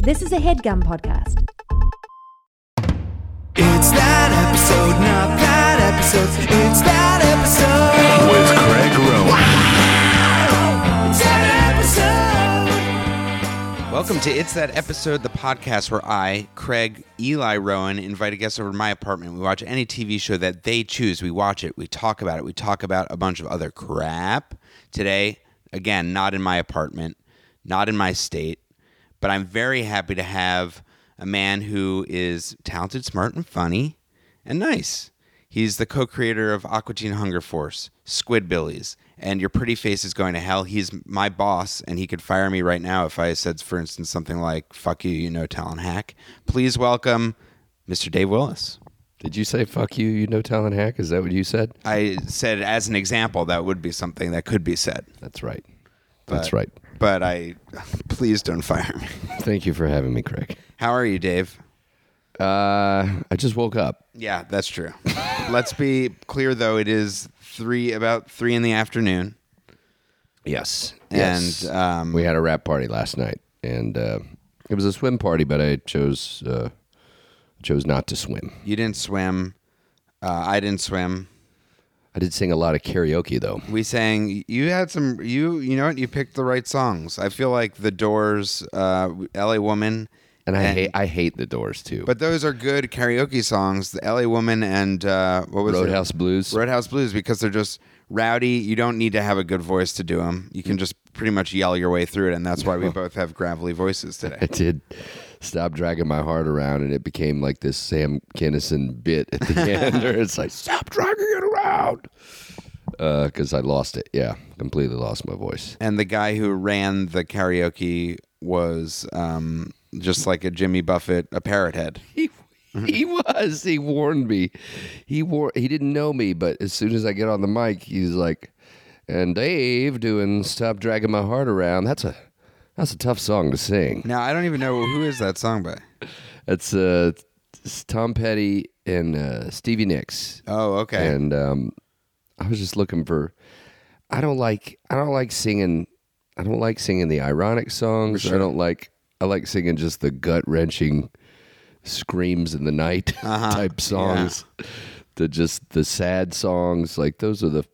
This is a headgum podcast. It's that episode, not that episode. It's that episode. with Craig Rowin. It's that episode. Welcome to It's That Episode, the podcast where I, Craig, Eli Rowin, invite a guest over to my apartment. We watch any TV show that they choose. We watch it. We talk about it. We talk about a bunch of other crap. Today, again, not in my apartment, not in my state, but I'm very happy to have a man who is talented, smart, and funny, and nice. He's the co-creator of Aqua Teen Hunger Force, Squidbillies, and Your Pretty Face is Going to Hell. He's my boss, and he could fire me right now if I said, for instance, something like "Fuck you, you know talent hack." Please welcome Mr. Dave Willis. Did you say "fuck you"? You know, talent hack. Is that what you said? I said as an example that would be something that could be said. That's right. That's right. But I, please don't fire me. Thank you for having me, Craig. How are you, Dave? Uh, I just woke up. Yeah, that's true. Let's be clear, though. It is three about three in the afternoon. Yes. And, yes. um, we had a rap party last night, and uh, it was a swim party, but I chose uh, chose not to swim. You didn't swim. Uh, I didn't swim. I did sing a lot of karaoke though. We sang. You had some. You you know what? You picked the right songs. I feel like the Doors, uh, "L.A. Woman," And I hate I hate the Doors too. but those are good karaoke songs. The "L.A. Woman" and uh, what was Roadhouse it? Blues. Roadhouse Blues because they're just rowdy. You don't need to have a good voice to do them. You can just pretty much yell your way through it, and that's why we both have gravelly voices today. I today. did stop dragging my heart around, and it became like this Sam Kinison bit at the end, where it's like stop dragging it around, because I lost it. Yeah, completely lost my voice. And the guy who ran the karaoke was um, just like a Jimmy Buffett, a parrot head. He he was. He warned me. He war. He didn't know me, but as soon as I get on the mic, he's like, "And Dave doing stop dragging my heart around." That's a that's a tough song to sing. Now I don't even know who is that song by. It's uh, it's Tom Petty and uh, Stevie Nicks. Oh, okay. and um, I was just looking for. I don't like. I don't like singing. I don't like singing the ironic songs. I don't like. I like singing just the gut wrenching screams in the night Uh-huh. type songs. The just the sad songs. Like those are the.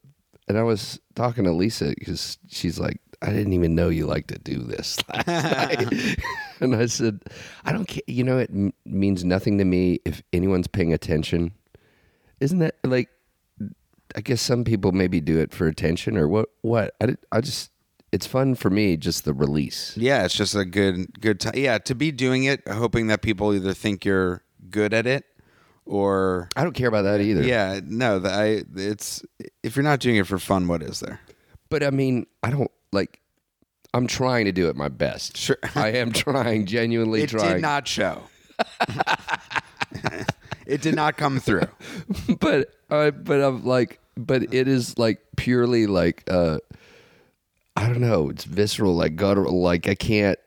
And I was talking to Lisa because she's like, I didn't even know you like to do this last night. and I said, I don't care. You know, it m- means nothing to me if anyone's paying attention. Isn't that like? I guess some people maybe do it for attention or what? What? I, did- I just. It's fun for me, just the release. yeah, it's just a good good time. Yeah, to be doing it, hoping that people either think you're good at it or I don't care about that either. yeah, no. The, I it's if you're not doing it for fun, what is there? But I mean, I don't like. I'm trying to do it my best. Sure. I am trying, genuinely It trying. did not show. it did not come through. but uh, but I'm like, but it is like purely like uh, I don't know. It's visceral, like guttural. Like I can't.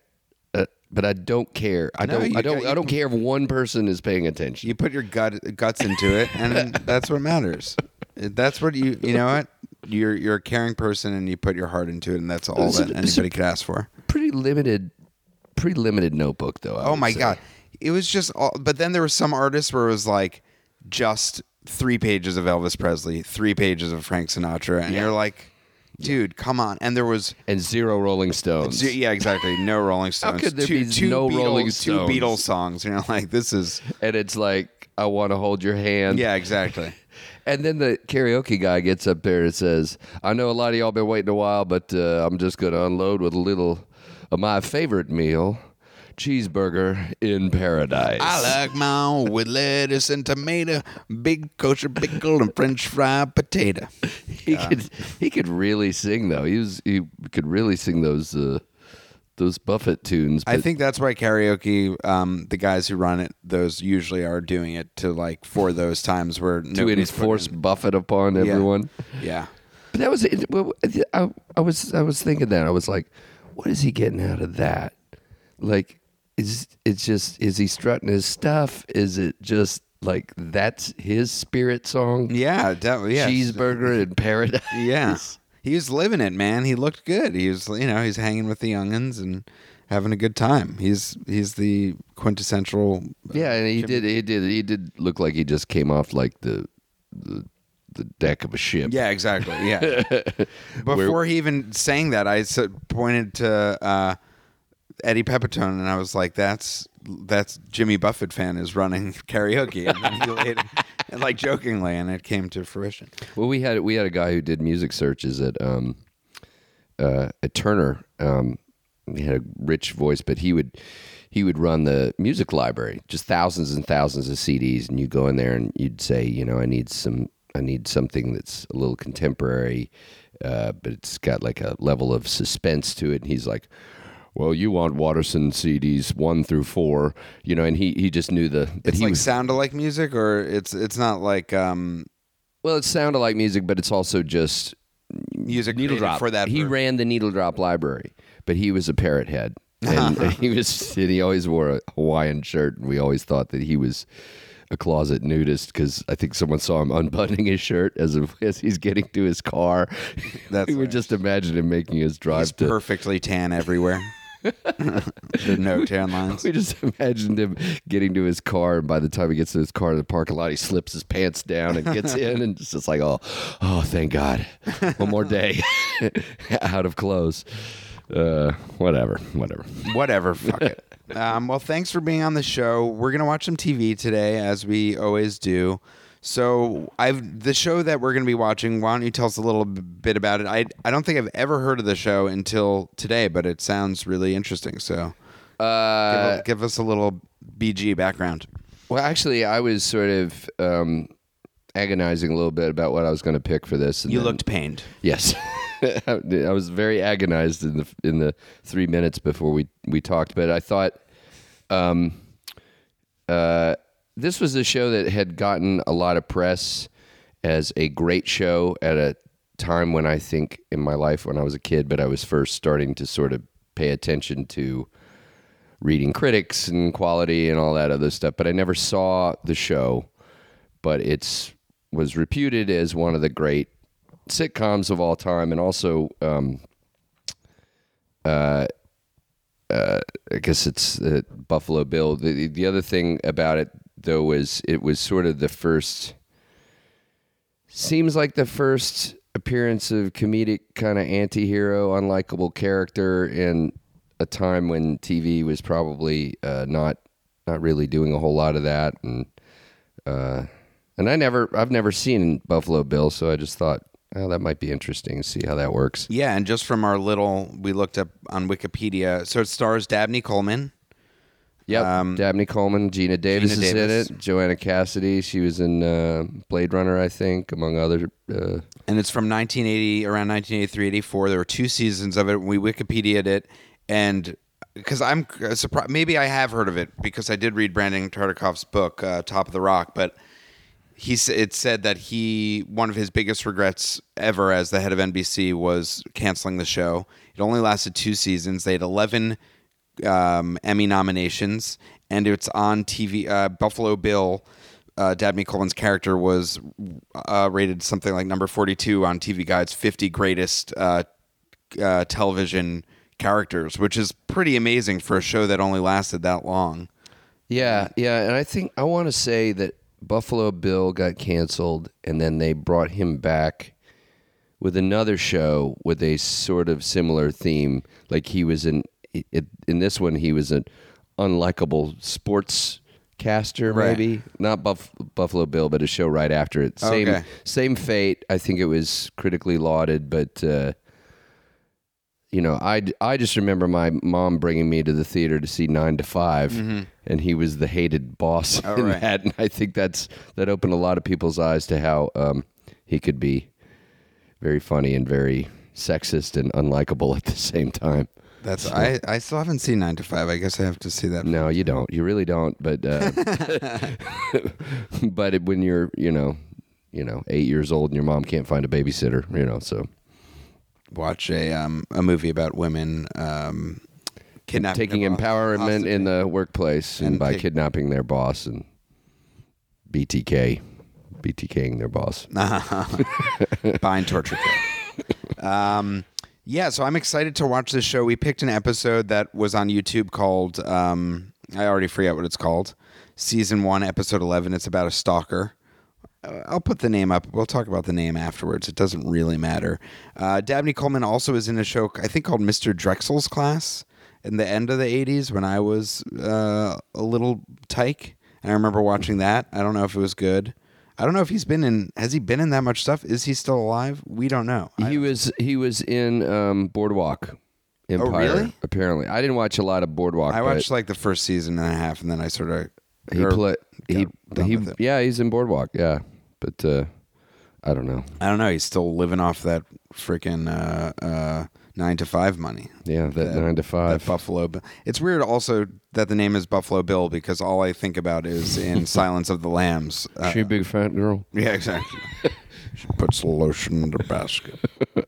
Uh, but I don't care. I No, don't. you I don't. got- I don't care if one person is paying attention. You put your gut guts into it, and that's what matters. That's what you you know what you're you're a caring person, and you put your heart into it, and that's all that anybody could ask for. Pretty limited. Pretty limited notebook though. I Oh would my say. god, it was just. All, but then there were some artists where it was like just three pages of Elvis Presley, three pages of Frank Sinatra, and you're like, dude, come on. And there was. And zero Rolling Stones. Yeah, exactly. No Rolling Stones. How could there two, be two no Beatles, Rolling Two Beatles songs. You know, like this is. and it's like I want to hold your hand. Yeah, exactly. And then the karaoke guy gets up there and says, "I know a lot of y'all been waiting a while, but uh, I'm just going to unload with a little of my favorite meal, cheeseburger in paradise." I like mine with lettuce and tomato, big kosher pickle and French fried potato. he could he could really sing though. He was he could really sing those uh, those Buffett tunes. I think that's why karaoke, um, the guys who run it, those usually are doing it to like for those times where to putting enforce in- Buffett upon Yeah. everyone. Yeah. But that was it. I, I was I was thinking that I was like, what is he getting out of that? Like, is it's just is he strutting his stuff? Is it just like that's his spirit song? Yeah, definitely. Yeah. Cheeseburger in paradise. Yeah. He was living it, man. He looked good. He was, you know, he's hanging with the youngins and having a good time. He's he's the quintessential. Yeah, and he did. He did. He did look like he just came off like the the, the deck of a ship. Yeah, exactly. Yeah. Before he even saying I pointed to uh, Eddie Pepitone, and I was like, "That's that's Jimmy Buffett fan is running karaoke," and then he laid and like jokingly, and it came to fruition. Well, we had we had a guy who did music searches at um, uh, at Turner. Um, he had a rich voice, but he would he would run the music library, just thousands and thousands of CDs, and you go in there and you'd say, you know, I need some, I need something that's a little contemporary, uh, but it's got like a level of suspense to it. And he's like. Well, you want Watterson CDs one through four, you know, and he, he just knew the. But It's he like was sound alike music, or it's it's not like um, well, it sounded like music, but it's also just music needle drop for that. He ran the needle drop library, but he was a parrot head, and he was and he always wore a Hawaiian shirt, and we always thought that he was a closet nudist because I think someone saw him unbuttoning his shirt as as he's getting to his car. That's we would right. just imagine him making his drive He's to. perfectly tan everywhere. There's no tan lines. We just imagined him getting to his car, and by the time he gets to his car in the parking lot, he slips his pants down and gets in, and it's just like, oh, oh, thank God, one more day out of clothes. Uh, whatever, whatever. Whatever. Fuck it. Um, well, thanks for being on the show. We're gonna watch some TV today, as we always do. So, I've the show that we're gonna be watching. Why don't you tell us a little bit about it? I I don't think I've ever heard of the show until today, but it sounds really interesting. So, Uh, give, a- give us a little BG background. Well, actually, I was sort of um, agonizing a little bit about what I was going to pick for this. And You then- looked pained. yes. I was very agonized in the in the three minutes before we we talked, but I thought, um, uh, this was a show that had gotten a lot of press as a great show at a time when I think in my life when I was a kid, but I was first starting to sort of pay attention to reading critics and quality and all that other stuff. But I never saw the show, but it's was reputed as one of the great sitcoms of all time, and also, um, uh, uh, I guess it's uh, Buffalo Bill. The the other thing about it though was it was sort of the first. Seems like the first appearance of comedic kind of anti-hero, unlikable character in a time when TV was probably uh, not not really doing a whole lot of that, and uh, and I never I've never seen Buffalo Bill, so I just thought, oh, that might be interesting. See how that works. Yeah, and just from our little, we looked up on Wikipedia. So it stars Dabney Coleman. Yep. Um, Dabney Coleman, Geena Davis Geena is Davis. in it. Joanna Cassidy, she was in uh, Blade Runner, I think, among other. Uh, and it's from 1980 around 1983 84 there were two seasons of it we wikipedia'd it and because i'm surprised maybe i have heard of it because i did read brandon tartikoff's book uh, top of the rock but he it said that he one of his biggest regrets ever as the head of nbc was canceling the show it only lasted two seasons they had 11 um, emmy nominations and it's on tv uh, buffalo bill uh, Dabney Coleman's character was uh, rated something like number 42 on TV Guide's 50 greatest uh, uh, television characters, which is pretty amazing for a show that only lasted that long. yeah, yeah. And I think I want to say that Buffalo Bill got canceled, and then they brought him back with another show with a sort of similar theme. Like he was in, it, in this one, he was an unlikable sports caster Right. maybe not Buff- buffalo bill but a show right after it same Okay. same fate i think it was critically lauded but uh you know i i just remember my mom bringing me to the theater to see 9 to 5 and he was the hated boss Mm-hmm. Oh, in right. that and i think that's that opened a lot of people's eyes to how um he could be very funny and very sexist and unlikable at the same time That's I, I still haven't seen 9 to 5. I guess I have to see that. No, you don't. You really don't. But uh, but it, when you're you know you know eight years old and your mom can't find a babysitter, you know, so Watch a um, a movie about women um, kidnapping taking empowerment in the workplace and, And by take- kidnapping their boss and BTK, BTKing their boss. bind torture um, Yeah, so I'm excited to watch this show. We picked an episode that was on YouTube called um, I already forget what it's called. Season one, episode eleven. It's about a stalker. Uh, I'll put the name up. We'll talk about the name afterwards. It doesn't really matter. Uh, Dabney Coleman also is in a show I think called Mr. Drexell's Class in the end of the '80s when I was uh, a little tyke, and I remember watching that. I don't know if it was good. I don't know if he's been in. Has he been in that much stuff? Is he still alive? We don't know. I- He was he was in um, Boardwalk Empire. Oh, really? Apparently, I didn't watch a lot of Boardwalk. I but watched like the first season and a half, and then I sort of He play he done he with it. yeah he's in Boardwalk yeah, but uh, I don't know. I don't know. He's still living off that freaking uh, uh, nine to five money. Yeah, that, nine to five. That Buffalo. It's weird also that the name is Buffalo Bill because all I think about is in Silence of the Lambs. Uh, she a big fat girl. yeah, exactly. she puts lotion in the basket.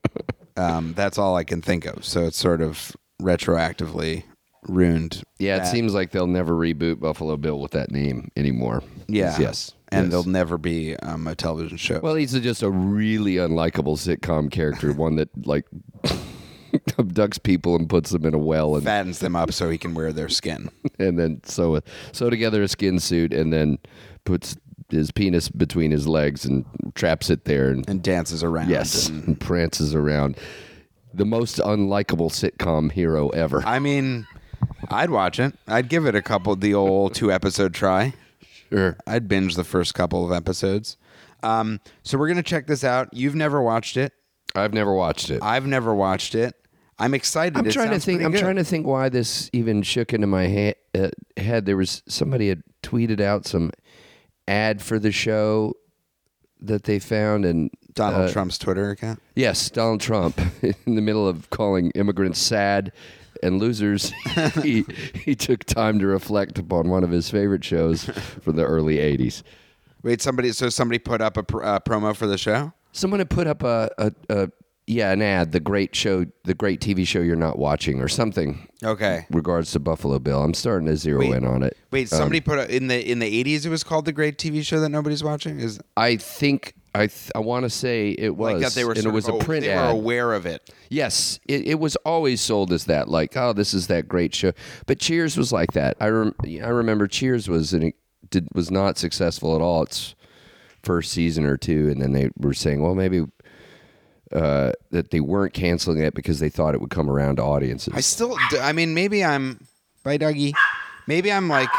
um, that's all I can think of. So it's sort of retroactively ruined. Yeah, it seems like they'll never reboot Buffalo Bill with that name anymore. Yeah. Yes. And yes. there'll never be um, a television show. Well, he's just a really unlikable sitcom character, one that like abducts people and puts them in a well and fattens them up so he can wear their skin. and then sew sew together a skin suit and then puts his penis between his legs and traps it there and and dances around. yes and- and prances around. The most unlikable sitcom hero ever. I mean, I'd watch it. I'd give it a couple, the old two episode try. Sure. I'd binge the first couple of episodes. Um, so we're gonna check this out. You've never watched it. I've never watched it. I've never watched it. I'm excited. I'm It trying to sounds think. pretty I'm good. trying to think why this even shook into my ha- uh, head. There was somebody had tweeted out some ad for the show that they found, and Donald uh, Trump's Twitter account. Yes, Donald Trump, in the middle of calling immigrants sad and losers, he he took time to reflect upon one of his favorite shows from the early '80s. Wait, somebody. So somebody put up a pr- uh, promo for the show. Someone had put up a, a, a yeah an ad, the great show, the great TV show you're not watching, or something. Okay. Regards to Buffalo Bill, I'm starting to zero Wait. in on it. Wait, Um, somebody put a, in the in the 80s. It was called the Great TV Show that nobody's watching. Is I think I th- I want to say it was, like that they were. and sort it was of, a print They ad. were aware of it. Yes, it, it was always sold as that. Like, oh, this is that great show. But Cheers was like that. I rem- I remember Cheers was an, did was not successful at all. Its first season or two, and then they were saying, well, maybe uh, that they weren't canceling it because they thought it would come around to audiences. I still, I mean, maybe I'm, bye, doggy. Maybe I'm like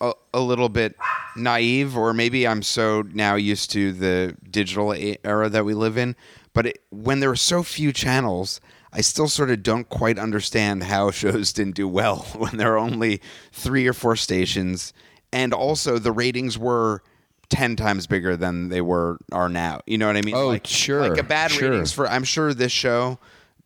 a, a little bit naive, or maybe I'm so now used to the digital era that we live in. But it, when there were so few channels, I still sort of don't quite understand how shows didn't do well when there were only three or four stations, and also the ratings were. 10 times bigger than they were are now you know what i mean Oh, like, sure, like a bad sure. ratings for i'm sure this show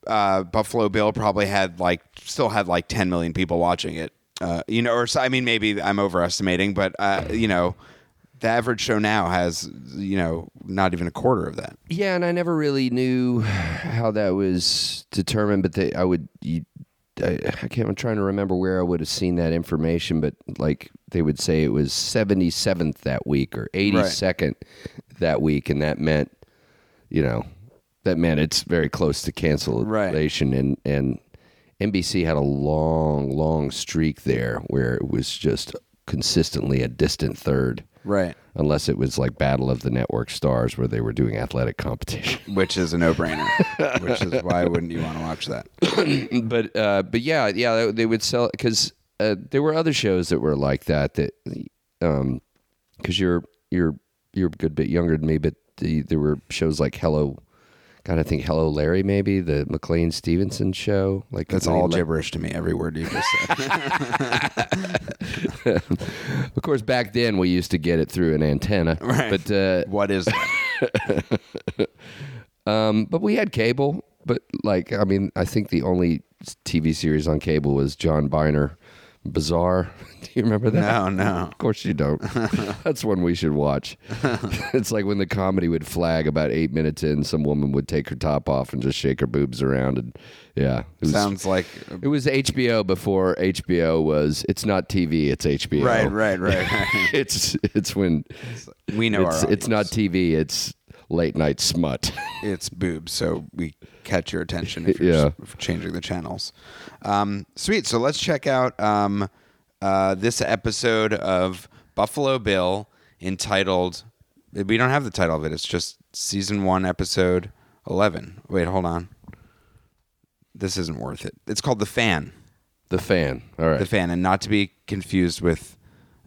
uh, Buffalo Bill probably had like still had like 10 million people watching it. Uh, you know, or so, I mean, maybe I'm overestimating, but uh, you know, the average show now has you know not even a quarter of that. Yeah, and I never really knew how that was determined, but they, I would, you, I, I can't, I'm trying to remember where I would have seen that information, but like they would say it was 77th that week or 82nd that week, and that meant, you know, that meant it's very close to cancellation, Right. and and NBC had a long, long streak there where it was just consistently a distant third Right. unless it was like Battle of the Network Stars where they were doing athletic competition. Which is a no-brainer. which is why wouldn't you want to watch that? but uh, but yeah, yeah, they- would sell because uh, there were other shows that were like that. That um, because you're you're you're a good bit younger than me, but the, there were shows like Hello. God, I think Hello Larry, maybe the McLean Stevenson show. Like That's all gibberish to me. Every word you just said. Of course, back then we used to get it through an antenna, Right. but uh, what is that? Um, but we had cable. But like, I mean, I think the only TV series on cable was John Byner, Bizarre. Do you remember that? No, no. Of course you don't. That's one we should watch. it's like when the comedy would flag about eight minutes in, some woman would take her top off and just shake her boobs around, and yeah, it was, Sounds like It was HBO before HBO was. It's not TV. It's HBO. right, right, right. right. It's it's when We know it's our it's not. TV. It's late night smut. it's boobs, so we catch your attention if you're Yeah. changing the channels. Um, sweet. So let's check out um, uh, this episode of Buffalo Bill entitled. We don't have the title of it. It's just season one, episode eleven. Wait, hold on. This isn't worth it. It's called The Fan. the fan. All right. The Fan, and not to be confused with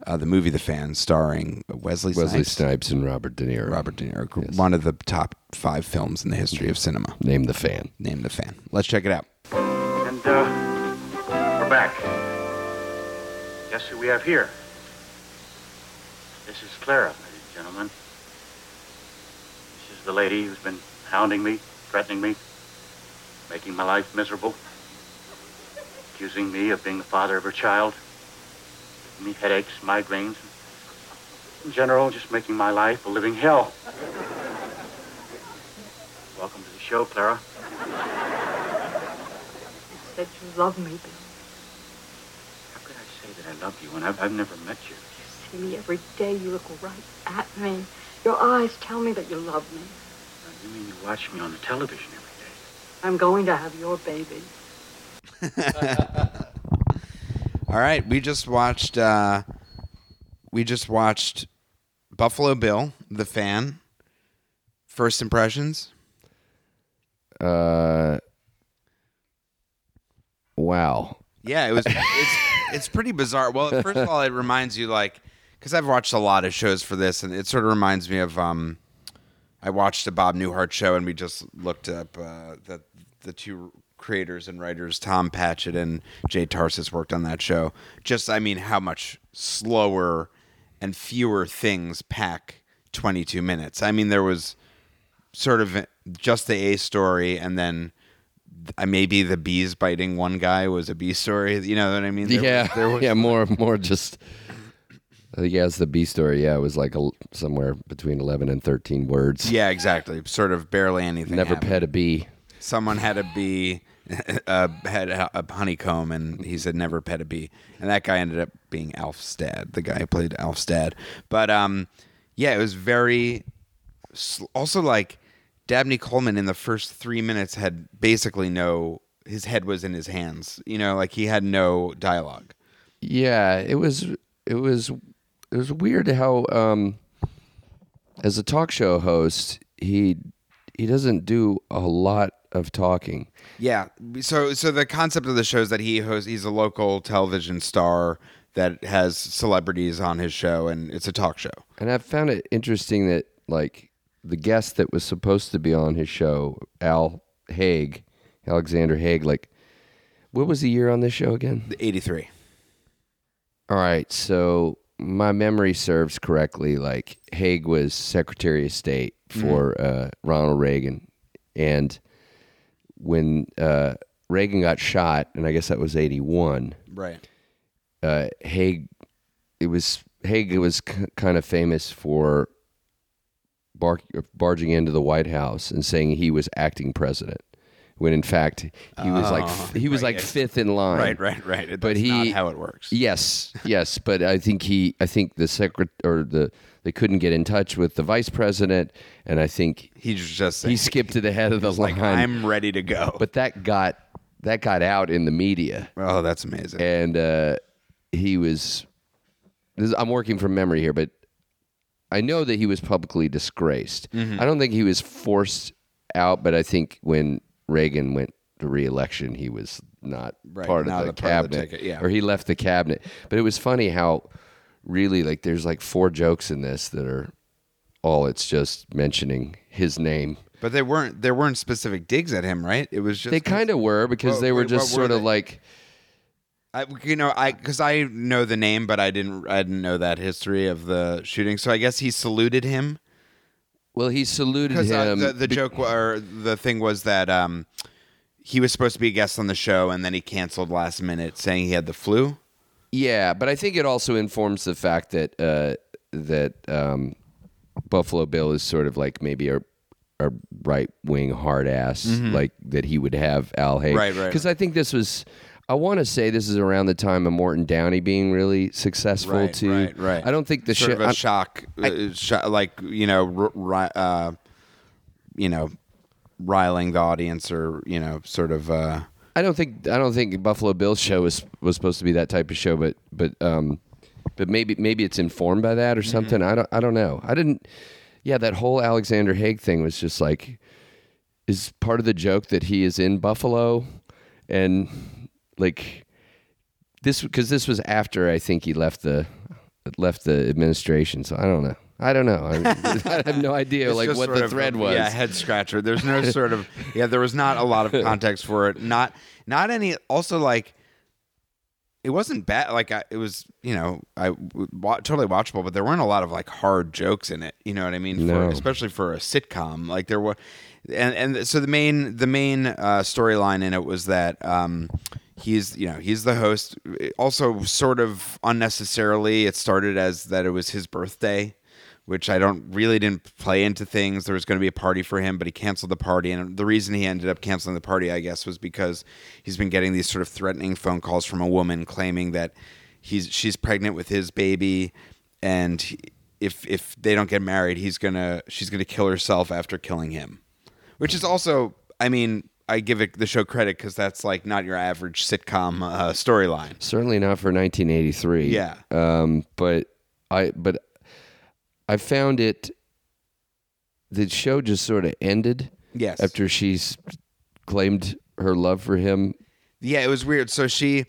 uh, the movie The Fan, starring Wesley, Wesley Snipes, Snipes and Robert De Niro. Robert De Niro, one of the top five films in the history of cinema. Name the fan. Name the fan. Let's check it out. And, uh, we're back. Guess who we have here? This is Clara, ladies and gentlemen. This is the lady who's been hounding me, threatening me, making my life miserable, accusing me of being the father of her child, giving me headaches, migraines, and in general, just making my life a living hell. Welcome to the show, Clara. You said you love me, Bill. How could I say that I love you when I've, I've never met you? You see me every day. You look right at me. Your eyes tell me that you love me. You mean you watch me on the television every day? I'm going to have your baby. All right, we just watched. Uh, we just watched Buffalo Bill, the fan. First impressions. Uh, wow. Yeah, it was. It's it's pretty bizarre. Well, first of all, it reminds you like because I've watched a lot of shows for this, and it sort of reminds me of. Um, I watched a Bob Newhart show, and we just looked up uh, that the two creators and writers, Tom Patchett and Jay Tarses, worked on that show. Just, I mean, how much slower and fewer things pack 22 minutes. I mean, there was sort of just the A story, and then uh, maybe the bees biting one guy was a B story. You know what I mean? There yeah, there was, yeah, more, more just. I think yeah, it's the B story. Yeah, it was like a, somewhere between eleven and thirteen words. yeah, exactly. Sort of barely anything. never happened. pet a bee. Someone had a bee, uh, had a honeycomb, and he said never pet a bee. And that guy ended up being Alf's dad, the guy who played Alf's dad. But um, yeah, it was very. sl- Also, like Dabney Coleman in the first three minutes had basically no. His head was in his hands. You know, like he had no dialogue. Yeah, it was it was it was weird how um as a talk show host, he he doesn't do a lot of talking. Yeah. So so the concept of the show is that he hosts he's a local television star that has celebrities on his show and it's a talk show. And I found it interesting that like the guest that was supposed to be on his show, Al Haig, Alexander Haig, like what was the year on this show again? The 83. All right, so my memory serves correctly. Like Haig was Secretary of State for uh, Ronald Reagan, and when uh, Reagan got shot, and I guess that was eighty one. Right. Uh, Haig, it was Haig was k- kind of famous for bar- barging into the White House and saying he was acting president, when in fact he was like Oh, he was right, like yes. fifth in line. Right, right, right. But That's he not how it works. Yes, yes, but I think he, I think the secret or the they couldn't get in touch with the vice president, and I think He's just saying, he skipped to the head of the like line. I'm ready to go. but that got that got out in the media, oh, that's amazing. and uh, he was. This, I'm working from memory here, but I know that he was publicly disgraced. Mm-hmm. I don't think he was forced out, but I think when Reagan went to re-election, he was not Right, part, not of the part of the cabinet, ticket, yeah. or he left the cabinet. But it was funny how really like there's like four jokes in this that are all it's just mentioning his name. but they weren't there weren't specific digs at him, right? It was just They kind of were because What- they were what- just what were sort of like I, you know, I because I know the name, but I didn't. I didn't know that history of the shooting. So I guess he saluted him. Well, he saluted Because uh, him. the, the joke or the thing was that um, he was supposed to be a guest on the show, and then he canceled last minute, saying he had the flu. Yeah, but I think it also informs the fact that uh, that um, Buffalo Bill is sort of like maybe a a right wing hard ass, like that he would have Al Haig. Mm-hmm. Right, right, Because I think this was. I want to say this is around the time of Morton Downey being really successful Right, too. right, right. I don't think the sort show. of a I'm- shock, uh, sho- like you know, ri- uh, you know, riling the audience or you know, sort of. Uh, I don't think I don't think Buffalo Bill's show was was supposed to be that type of show, but but um, but maybe maybe it's informed by that or Mm-hmm. something. I don't I don't know. I didn't. Yeah, that whole Alexander Haig thing was just like is part of the joke that he is in Buffalo, and like this because this was after I think he left the left the administration. So I don't know. I don't know. I, I have no idea like what the of thread was. Yeah, head scratcher. There's no sort of yeah. There was not a lot of context for it. Not not any. Also, like it wasn't bad. Like I, it was, you know, I wa- totally watchable, but there weren't a lot of like hard jokes in it. You know what I mean? No. For, especially for a sitcom. Like there were, and and so the main the main uh, storyline in it was that. um He's, you know, he's the host. Also, sort of unnecessarily, it started as that it was his birthday, which I don't really didn't play into things. There was going to be a party for him, but he canceled the party. And the reason he ended up canceling the party, I guess, was because he's been getting these sort of threatening phone calls from a woman claiming that he's she's pregnant with his baby, and he- if if they don't get married, he's gonna she's gonna kill herself after killing him, which is also, I mean. I give it the show credit because that's like not your average sitcom uh, storyline. Certainly not for 1983. Yeah. Um, but I but I found it. The show just sort of ended Yes. after she's claimed her love for him. Yeah, it was weird. So she,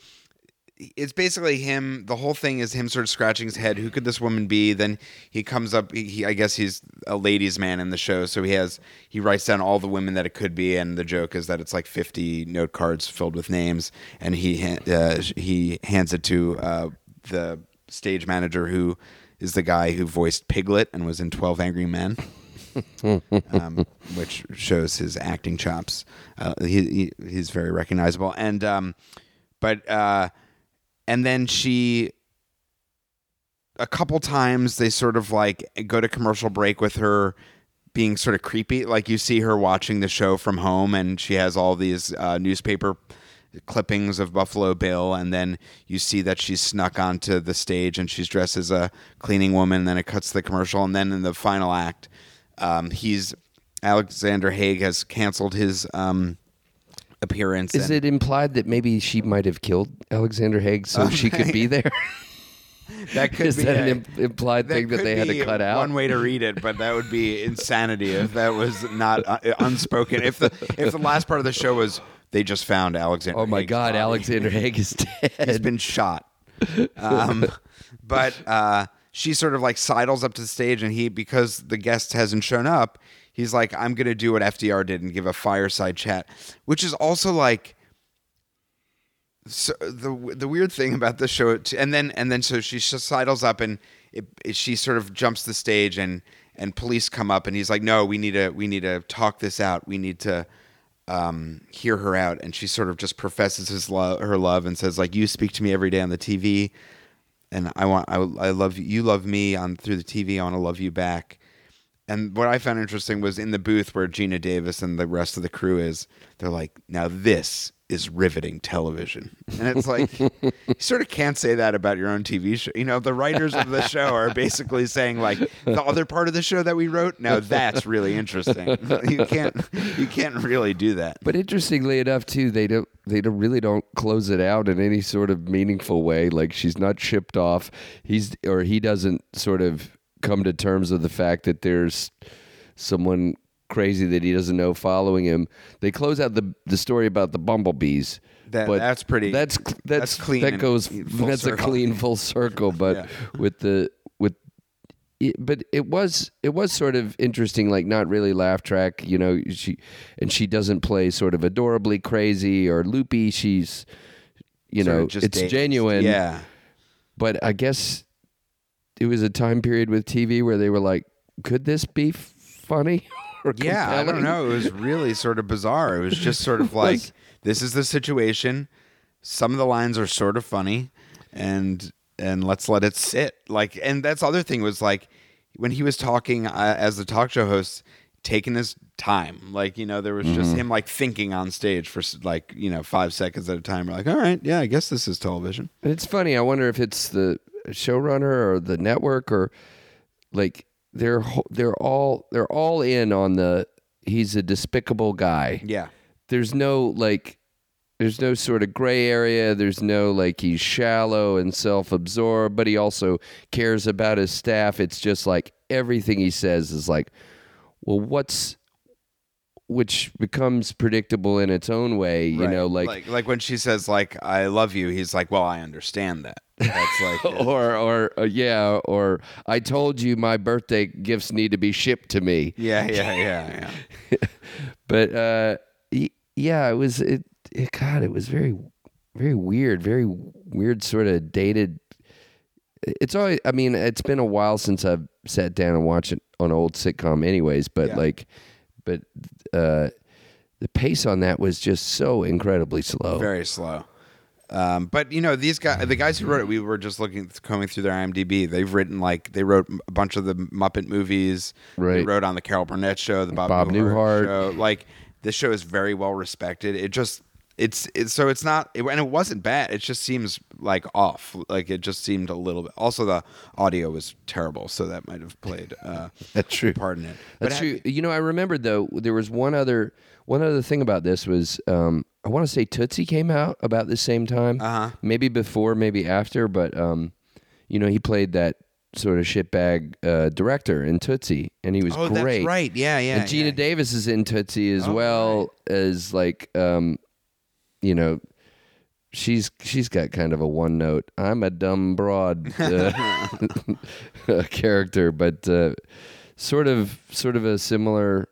it's basically him. The whole thing is him sort of scratching his head. Who could this woman be? Then he comes up. He, he- I guess he's a ladies' man in the show. So he has he writes down all the women that it could be, and the joke is that it's like fifty note cards filled with names, and he uh, he hands it to uh, the stage manager who is the guy who voiced Piglet and was in Twelve Angry Men um, which shows his acting chops. Uh, he, he he's very recognizable, and um, but uh, and then she a couple times they sort of like go to commercial break with her being sort of creepy like you see her watching the show from home and she has all these uh, newspaper clippings of Buffalo Bill, and then you see that she's snuck onto the stage and she's dressed as a cleaning woman. And then it cuts the commercial, and then in the final act, um, he's Alexander Haig has canceled his um, appearance. Is and- it implied that maybe she might have killed Alexander Haig so she could be there? that could Is be that a- an im- implied thing that they had to cut out? One way to read it, but that would be insanity if that was not uh, unspoken. If the if the last part of the show was they just found Alexander. Oh my Haig's God, body. Alexander Haig is dead. He's been shot. Um, but uh, she sort of like sidles up to the stage, and he, because the guest hasn't shown up, he's like, I'm going to do what FDR did and give a fireside chat, which is also like. So the the weird thing about the show, and then and then so she sidles up and it, it- she sort of jumps the stage and and police come up and he's like, no, we need to we need to talk this out. We need to um, hear her out, and she sort of just professes his love, her love, and says like, "You speak to me every day on the TV, and I want, I, I love you. You love me on through the TV. I want to love you back." And what I found interesting was in the booth where Geena Davis and the rest of the crew is. They're like, "Now this is riveting television," and it's like you sort of can't say that about your own TV show. You know, the writers of the show are basically saying like, "The other part of the show that we wrote, now that's really interesting." you can't, you can't really do that. But interestingly enough, too, they don't they don't really don't close it out in any sort of meaningful way. Like she's not shipped off. He's or he doesn't sort of come to terms with the fact that there's someone crazy that he doesn't know following him. They close out the the story about the bumblebees. That- but that's pretty- That's that's that's, clean That goes. That's circle. a clean full circle. But Yeah. with the with it, but it was it was sort of interesting like not really laugh track you know she and she doesn't play sort of adorably crazy or loopy she's you Sort know it's genuine Yeah. but i guess it was a time period with tv where they were like could this be funny or Yeah, I don't know. It was really sort of bizarre. It was just sort of like this is the situation. Some of the lines are sort of funny, and and let's let it sit. Like, and that's the other thing was like when he was talking uh, as the talk show host, taking his time. Like you know, there was just him like thinking on stage for like you know five seconds at a time. We're like, all right, yeah, I guess this is television. It's funny. I wonder if it's the showrunner or the network or like they're they're all they're all in on the he's a despicable guy. Yeah. There's no like there's no sort of gray area. There's no like he's shallow and self-absorbed, but he also cares about his staff. It's just like everything he says is like, well, what's which becomes predictable in its own way, you Right. know, like, like like when she says like I love you, he's like, well, I understand that. That's like or or uh, yeah, or I told you my birthday gifts need to be shipped to me. yeah, yeah, yeah, yeah. but uh y- yeah it was it, it god it was very very weird very weird sort of dated it's always i mean it's been a while since i've sat down and watched it on an old sitcom anyways but Yeah. like but uh the pace on that was just so incredibly slow Very slow. Um, but you know these guys, the guys who wrote it, we were just looking, combing through their IMDb. They've written like they wrote a bunch of the Muppet movies. Right. They wrote on the Carol Burnett show, the Bob, Bob Newhart. show. Like this show is very well respected. It just it's it's so it's not it, and it wasn't bad. It just seems like off. Like it just seemed a little bit. Also, the audio was terrible, so that might have played uh, That's true. part in it. But That's true. You know, I remembered though there was one other one other thing about this was um, I want to say Tootsie came out about the same time. Uh-huh. Maybe before, maybe after, but um, you know, he played that sort of shitbag uh, director in Tootsie, and he was Oh, great. that's right. Yeah, yeah. and Geena yeah. Davis is in Tootsie as Oh, well as like um, you know. She's she's got kind of a one note. I'm a dumb broad uh, character, but uh, sort of sort of a similar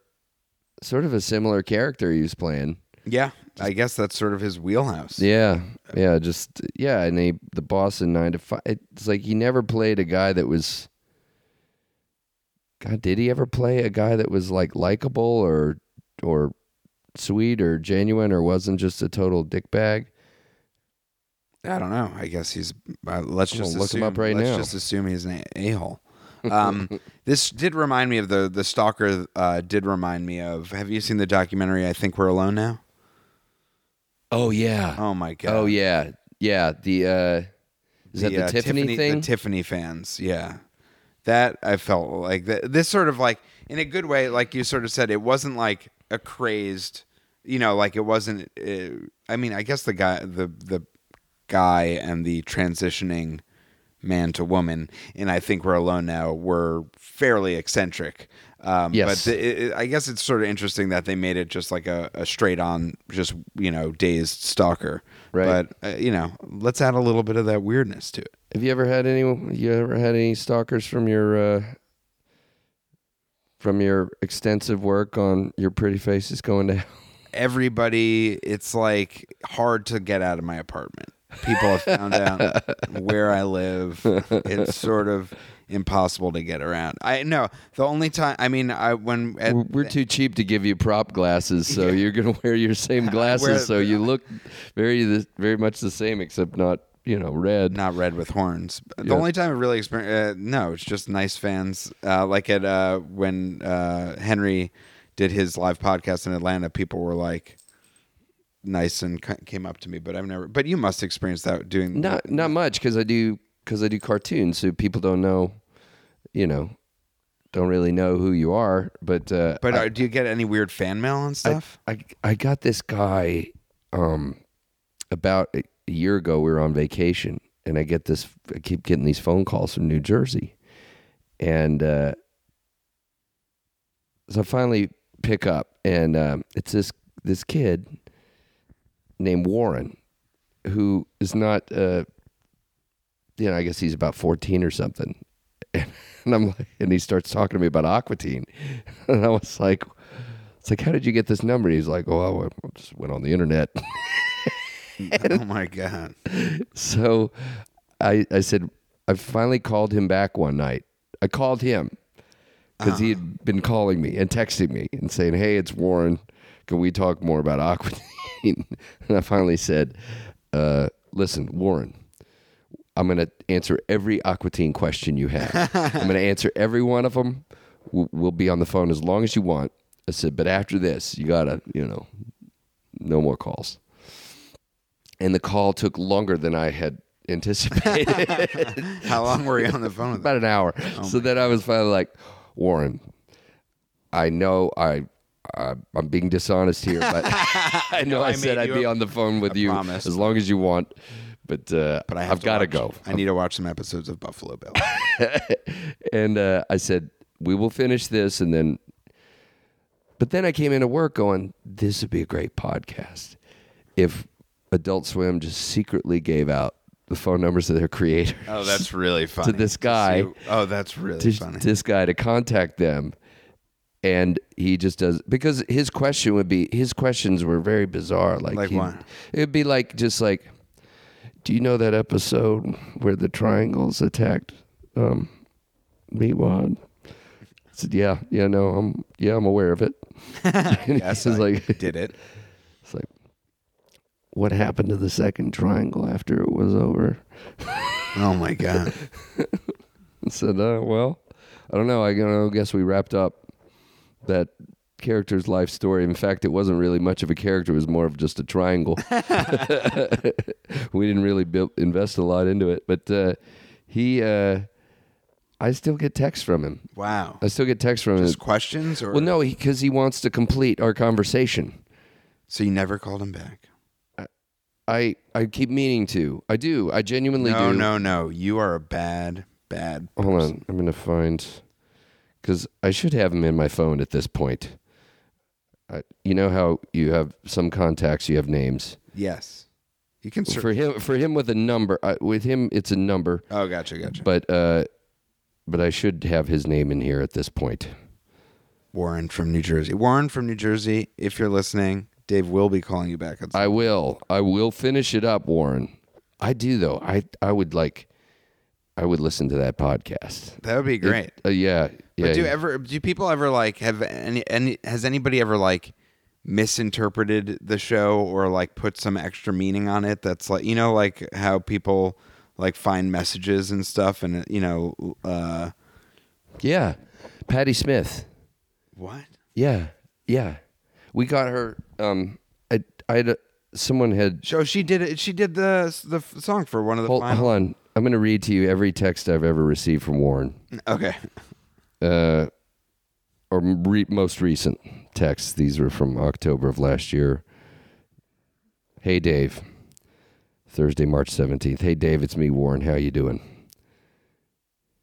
sort of a similar character he was playing. Yeah, I guess that's sort of his wheelhouse. Yeah, yeah, just yeah, and he the boss in Nine to Five. It's like he never played a guy that was. God, did he ever play a guy that was like likable or or sweet or genuine or wasn't just a total dickbag? I don't know. I guess he's. Uh, let's I'm just gonna look him assume, up right let's now. just assume he's an a hole. Um, this did remind me of the the stalker. Uh, did remind me of. Have you seen the documentary? I think we're alone now. Oh yeah. Oh my god. Oh yeah. Yeah. The uh is that the uh, Tiffany, thing? The Tiffany fans. Yeah, that I felt like. This sort of like in a good way, like you sort of said, it wasn't like a crazed. You know, like it wasn't. Uh, I mean, I guess the guy, the the guy, and the transitioning man to woman, and I think we're alone now. Were fairly eccentric. Um, Yes. But the, it, I guess it's sort of interesting that they made it just like a, a straight on, just you know, dazed stalker. Right. But uh, you know, let's add a little bit of that weirdness to it. Have you ever had any you ever had any stalkers from your uh from your extensive work on your pretty faces going to hell? everybody it's like hard to get out of my apartment people have found out where i live it's sort of impossible to get around i know the only time i mean i when at, We're, too cheap to give you prop glasses, so you're gonna wear your same glasses, Wear- so you look very very much the same, except not you know red. not red with horns the Yeah. only time i really experienced uh, no it's just nice fans uh, like at uh, when uh, henry did his live podcast in atlanta people were like nice and came up to me but i've never but you must experience that doing Not not much because I do because I do cartoons, so people don't know, you know, don't really know who you are. But uh, But I- uh, do you get any weird fan mail and stuff? I, I got this guy um about a year ago we were on vacation and I get this I keep getting these phone calls from New Jersey. And uh so I finally pick up and um it's this this kid named Warren who is not uh you know, I guess he's about 14 or something. And I'm like, and he starts talking to me about Aqua Teen. And I was like, it's like, how did you get this number? He's like, oh, I just went on the internet. oh my god! so I, I said, I finally called him back one night. I called him because he had been calling me and texting me and saying, hey, it's Warren. Can we talk more about Aqua Teen? and I finally said, uh, listen, Warren, I'm going to answer every Aqua Teen question you have. I'm going to answer every one of them. We'll, we'll be on the phone as long as you want. I said, but after this, you got to, you know, no more calls. And the call took longer than I had anticipated. How long were you on the phone about an hour. Oh, so then I was finally like, Warren, I know I I, I'm being dishonest here, but I know I, I said I'd be a- on the phone with a you promise. as long as you want. But uh, But I have have got to go. I need to watch some episodes of Buffalo Bill. and uh, I said, "We will finish this," and then. But then I came into work going, "This would be a great podcast if Adult Swim just secretly gave out the phone numbers of their creators." oh, that's really funny. To this guy. oh, that's really to funny. this guy to contact them and he just does because his question would be his questions were very bizarre like, Like he- what? it'd be like just like do you know that episode where the triangles attacked um Meatwad? I said yeah yeah no I'm yeah I'm aware of it and Yes, I like did it. it's like what happened to the second triangle after it was over Oh my god. and said, uh, "Well, I don't know. I guess we wrapped up that character's life story. In fact, it wasn't really much of a character; it was more of just a triangle. we didn't really build, invest a lot into it, but uh, he, uh, I still get texts from him. Wow. I still get texts from Just him. questions or Well, no, because he wants to complete our conversation. So you never called him back? I I keep meaning to. I do. I genuinely No, do. no, no. You are a bad, bad. Hold person. on, I'm gonna find because I should have him in my phone at this point. I, you know how you have some contacts, you have names. Yes. You can search. For him, for him with a number, uh, with him it's a number, Oh, gotcha, gotcha. but uh, but I should have his name in here at this point. Warren from New Jersey. Warren from New Jersey. If you're listening, Dave will be calling you back. I will, I will finish it up, Warren. I do though. I I would like, I would listen to that podcast. that would be great. Uh, yeah, yeah. But do ever do people ever like have any any has anybody ever like misinterpreted the show or like put some extra meaning on it that's like you know like how people like find messages and stuff and you know uh yeah, Patti Smith. what Yeah, yeah. We got her. Um, I, I had a, someone had. so she did it she did the the song for one of the Hold, final hold on. I'm going to read to you every text I've ever received from Warren, okay uh, or re- most recent texts. These are from October of last year. Hey Dave, Thursday, March 17th. Hey Dave, it's me, Warren. How you doing?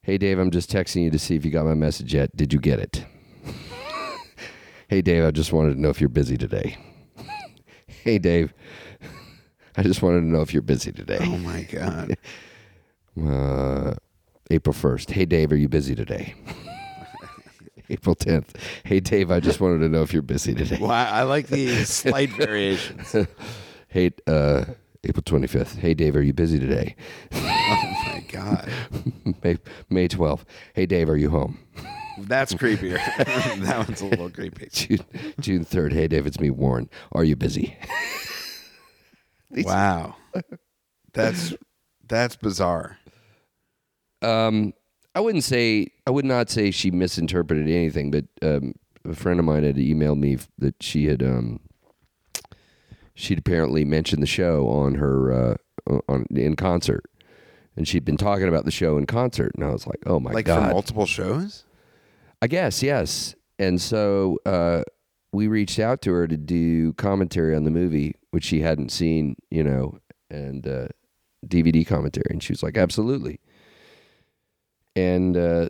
Hey Dave, I'm just texting you to see if you got my message yet. Did you get it? hey Dave, I just wanted to know if you're busy today. hey Dave, I just wanted to know if you're busy today. oh my god Uh, April 1st. Hey, Dave, are you busy today? April 10th. Hey, Dave, I just wanted to know if you're busy today. well I like the slight variations Hey, uh, April 25th. Hey, Dave, are you busy today? Oh, my god May, May 12th. Hey, Dave, are you home? that's creepier that one's a little creepy June, June 3rd. Hey, Dave, it's me, Warren. Are you busy? wow that's that's bizarre Um, I wouldn't say, I would not say she misinterpreted anything, but um, a friend of mine had emailed me that she had, um, she'd apparently mentioned the show on her, uh, on in concert. And she'd been talking about the show in concert. And I was like, oh my god. like God. for multiple shows I guess, yes. And so uh, we reached out to her to do commentary on the movie, which she hadn't seen, you know, and uh, DVD commentary. And she was like, absolutely. And uh,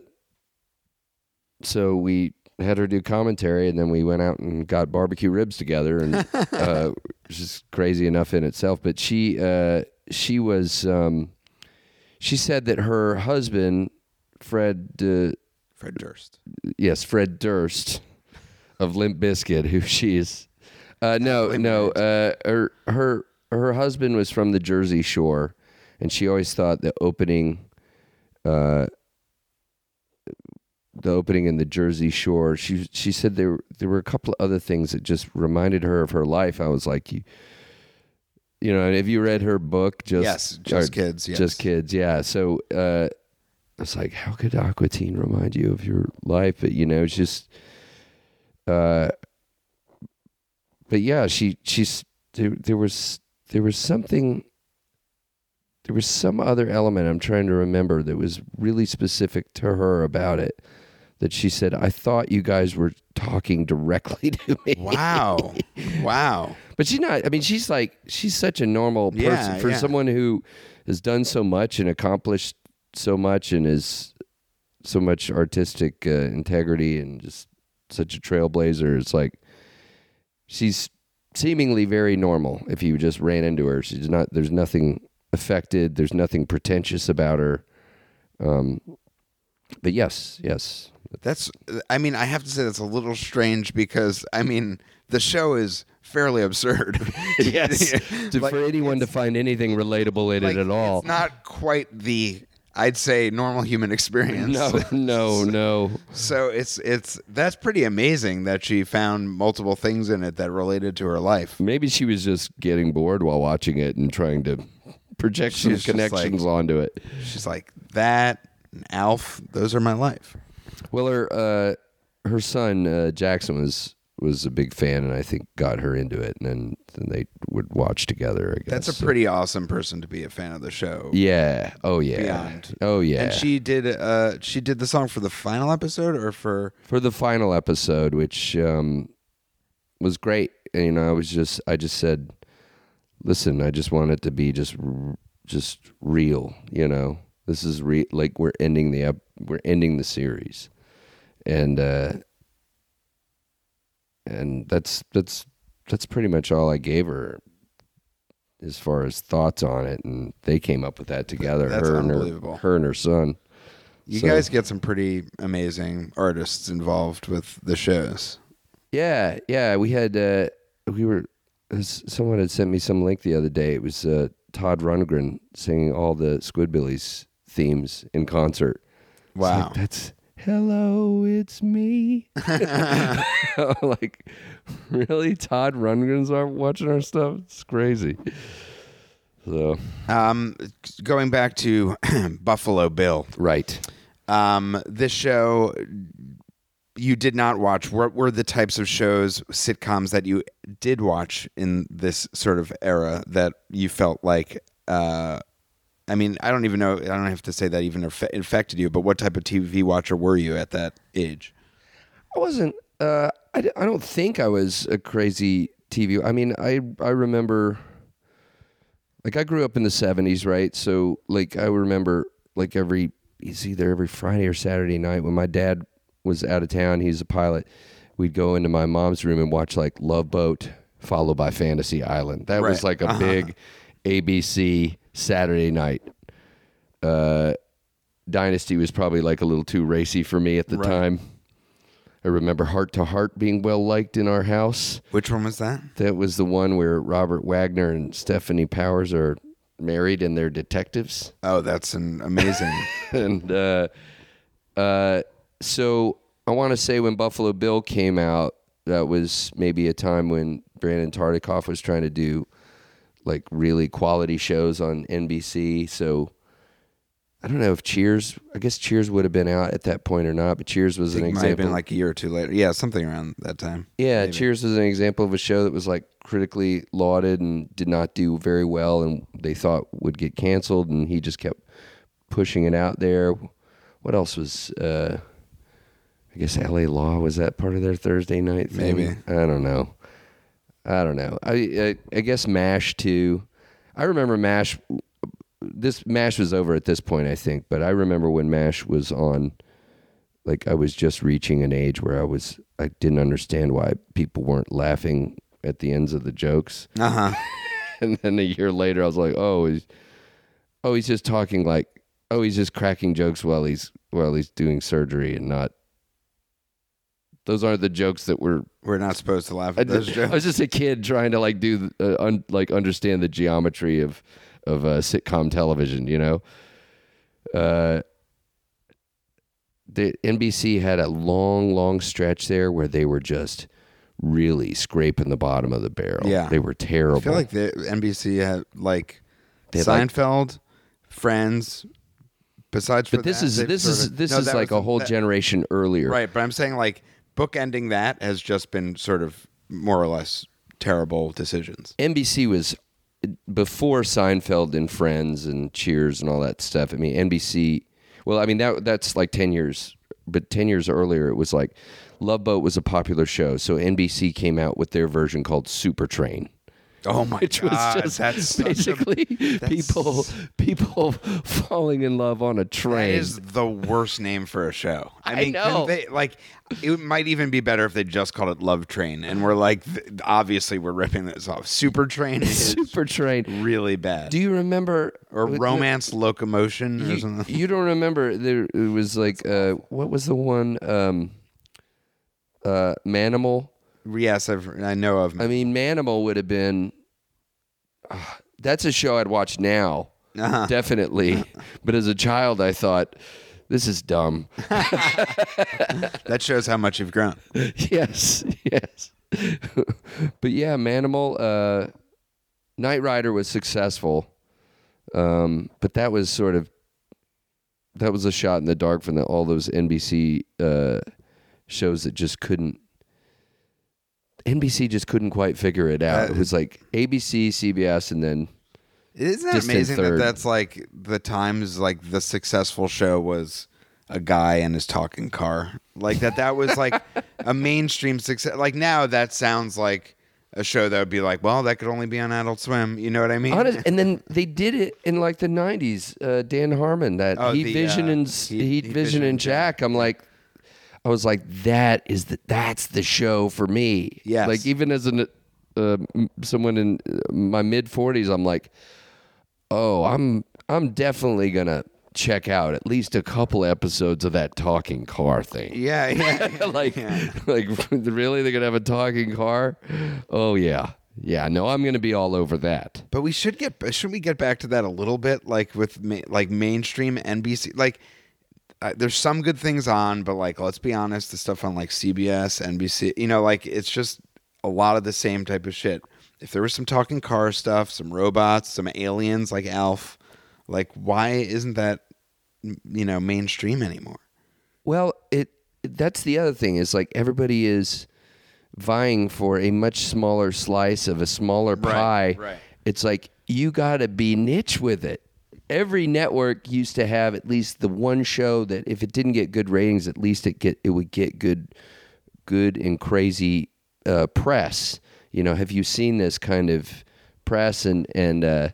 so we had her do commentary, and then we went out and got barbecue ribs together, and uh, which is crazy enough in itself. But she, uh, she was, um, she said that her husband, Fred. Uh, Fred Durst yes, Fred Durst of Limp Bizkit, who she is. Uh, no, Wait a no. Uh, her her her husband was from the Jersey Shore, and she always thought the opening, uh, the opening in the Jersey Shore. She she said there there were a couple of other things that just reminded her of her life. I was like, you, you know, have you read her book? Just Yes, Just Kids, yes. just kids. Yeah. So. Uh, it's like, how could Aqua Teen remind you of your life? But you know, it's just, uh, but yeah, she she's there. There was there was something. There was some other element I'm trying to remember that was really specific to her about it. That she said, "I thought you guys were talking directly to me." Wow. wow. But she's not. I mean, she's like she's such a normal person Yeah, for yeah. someone who has done so much and accomplished so much and is so much artistic uh, integrity and just such a trailblazer. It's like she's seemingly very normal. If you just ran into her, she's not. There's nothing affected. There's nothing pretentious about her. Um, but yes, yes, That's, I mean, I have to say that's a little strange because, I mean, the show is fairly absurd. yes. To- Like, for anyone to find anything relatable in like, it at all. It's not quite the, I'd say, normal human experience. no, no, no. So it's it's that's pretty amazing that she found multiple things in it that related to her life. Maybe she was just getting bored while watching it and trying to project some She's just connections like- onto it. She's like that, and Alf. Those are my life. Well, her uh, her son uh, Jackson was was a big fan, and I think got her into it, and then, then they would watch together. I guess That's a pretty awesome person to be a fan of the show. yeah. Oh yeah. Beyond. Oh yeah. And she did uh she did the song for the final episode or for for the final episode, which um, was great. And, you know, I was just, I just said, listen, I just want it to be just, just real. You know, this is re- like we're ending the ep- we're ending the series, and uh, and that's that's that's pretty much all I gave her as far as thoughts on it, and they came up with that together. That's her and her, her and her son. you So- guys get some pretty amazing artists involved with the shows. Yeah, yeah. We had uh, we were someone had sent me some link the other day. It was uh, Todd Rundgren singing all the Squidbillies themes in concert. Wow. like, that's hello, it's me. like, really, Todd Rundgren's are watching our stuff. It's crazy. So Um going back to Buffalo Bill. right. Um, this show you did not watch. What were the types of shows, sitcoms that you did watch in this sort of era that you felt like? Uh, I mean, I don't even know. I don't have to say that even affected you. But what type of TV watcher were you at that age? I wasn't. Uh, I, I don't think I was a crazy TV. I mean, I I remember. Like I grew up in the '70s, right? So like I remember like every it's either every Friday or Saturday night when my dad was out of town. He's a pilot. We'd go into my mom's room and watch like Love Boat, followed by Fantasy Island. That was like a big ABC Saturday night. Uh, Dynasty was probably like a little too racy for me at the Right. time. I remember Hart to Hart being well liked in our house. Which one was that? That was the one where Robert Wagner and Stefanie Powers are married and they're detectives. Oh, that's an amazing. and uh, uh, so I want to say when Buffalo Bill came out, that was maybe a time when Brandon Tartikoff was trying to do like really quality shows on NBC. So I don't know if Cheers. I guess Cheers would have been out at that point or not, but Cheers was an it might have example. been like a year or two later. Yeah, something around that time. Yeah, Maybe. Cheers was an example of a show that was like critically lauded and did not do very well, and they thought would get canceled, and he just kept pushing it out there. What else was? Uh, I guess L.A. Law was that part of their Thursday night thing? Maybe. I don't know. I don't know. I I, I guess Mash too. I remember Mash. This Mash was over at this point, I think, but I remember when Mash was on like I was just reaching an age where I was I didn't understand why people weren't laughing at the ends of the jokes. Uh huh. And then a year later I was like, "Oh, he's oh, he's just talking like oh, he's just cracking jokes while he's while he's doing surgery and not those aren't the jokes that were We're not supposed to laugh I, at those jokes. I jokes. was just a kid trying to like do uh, un, like understand the geometry of of uh, sitcom television, you know. Uh, the NBC had a long, long stretch there where they were just really scraping the bottom of the barrel. Yeah. they were terrible. I feel like the NBC had like They had, like- Seinfeld, Friends. Besides, for but this is this is this is like a whole generation earlier. right. But I'm saying like bookending that has just been sort of more or less terrible decisions. NBC was before Seinfeld and Friends and Cheers and all that stuff. I mean, NBC. Well, I mean that that's like ten years but 10 years earlier, it was like Love Boat was a popular show. So NBC came out with their version called Super Train. Oh my Which god, was just that's such a- basically people people falling in love on a train. is the worst name for a show. I I mean, know. They, like, it might even be better if they just called it Love Train, and we're like, obviously, we're ripping this off. Super Train is Super Train. really bad. Do you remember or Romance Locomotion or You, something. you don't remember there it was like uh what was the one um uh Manimal? Yes, I've, I know of. I mean Manimal would have been ah, that's a show I'd watch now. Uh-huh. Definitely. but as a child I thought this is dumb. that shows how much you've grown. yes, yes. but yeah, Manimal, uh, Knight Rider was successful, um, but that was sort of that was a shot in the dark from the, all those NBC uh, shows that just couldn't. NBC just couldn't quite figure it out. Uh, it was like ABC, CBS, and then Isn't that Distant amazing that that's like the times like the successful show was a guy and his talking car like that that was like a mainstream success like now that sounds like a show that would be like well that could only be on adult swim you know what i mean Honest, and then they did it in like the '90s. Uh, Dan Harmon, that Oh, Heat the, Vision uh, and Heat- Heat, Heat Vision Vision and. Jack. I'm like, I was like, that is the that's the show for me. Yes. Like even as an uh, someone in my mid 40s, I'm like, oh, I'm I'm definitely gonna check out at least a couple episodes of that talking car thing. yeah yeah like, Yeah. like really, they're gonna have a talking car? Oh yeah, yeah. No, I'm gonna be all over that. But we should get shouldn't we get back to that a little bit, like with ma- like mainstream NBC. Like, uh, there's some good things on, but like let's be honest, the stuff on like CBS, NBC, you know, like it's just a lot of the same type of shit. If there was some talking car stuff, some robots, some aliens like Alf, like why isn't that you know mainstream anymore? Well, it that's the other thing is like everybody is vying for a much smaller slice of a smaller pie. Right, right. It's like you got to be niche with it. Every network used to have at least the one show that if it didn't get good ratings, at least it get it would get good good and crazy uh, press. You know, have you seen this kind of press and and uh,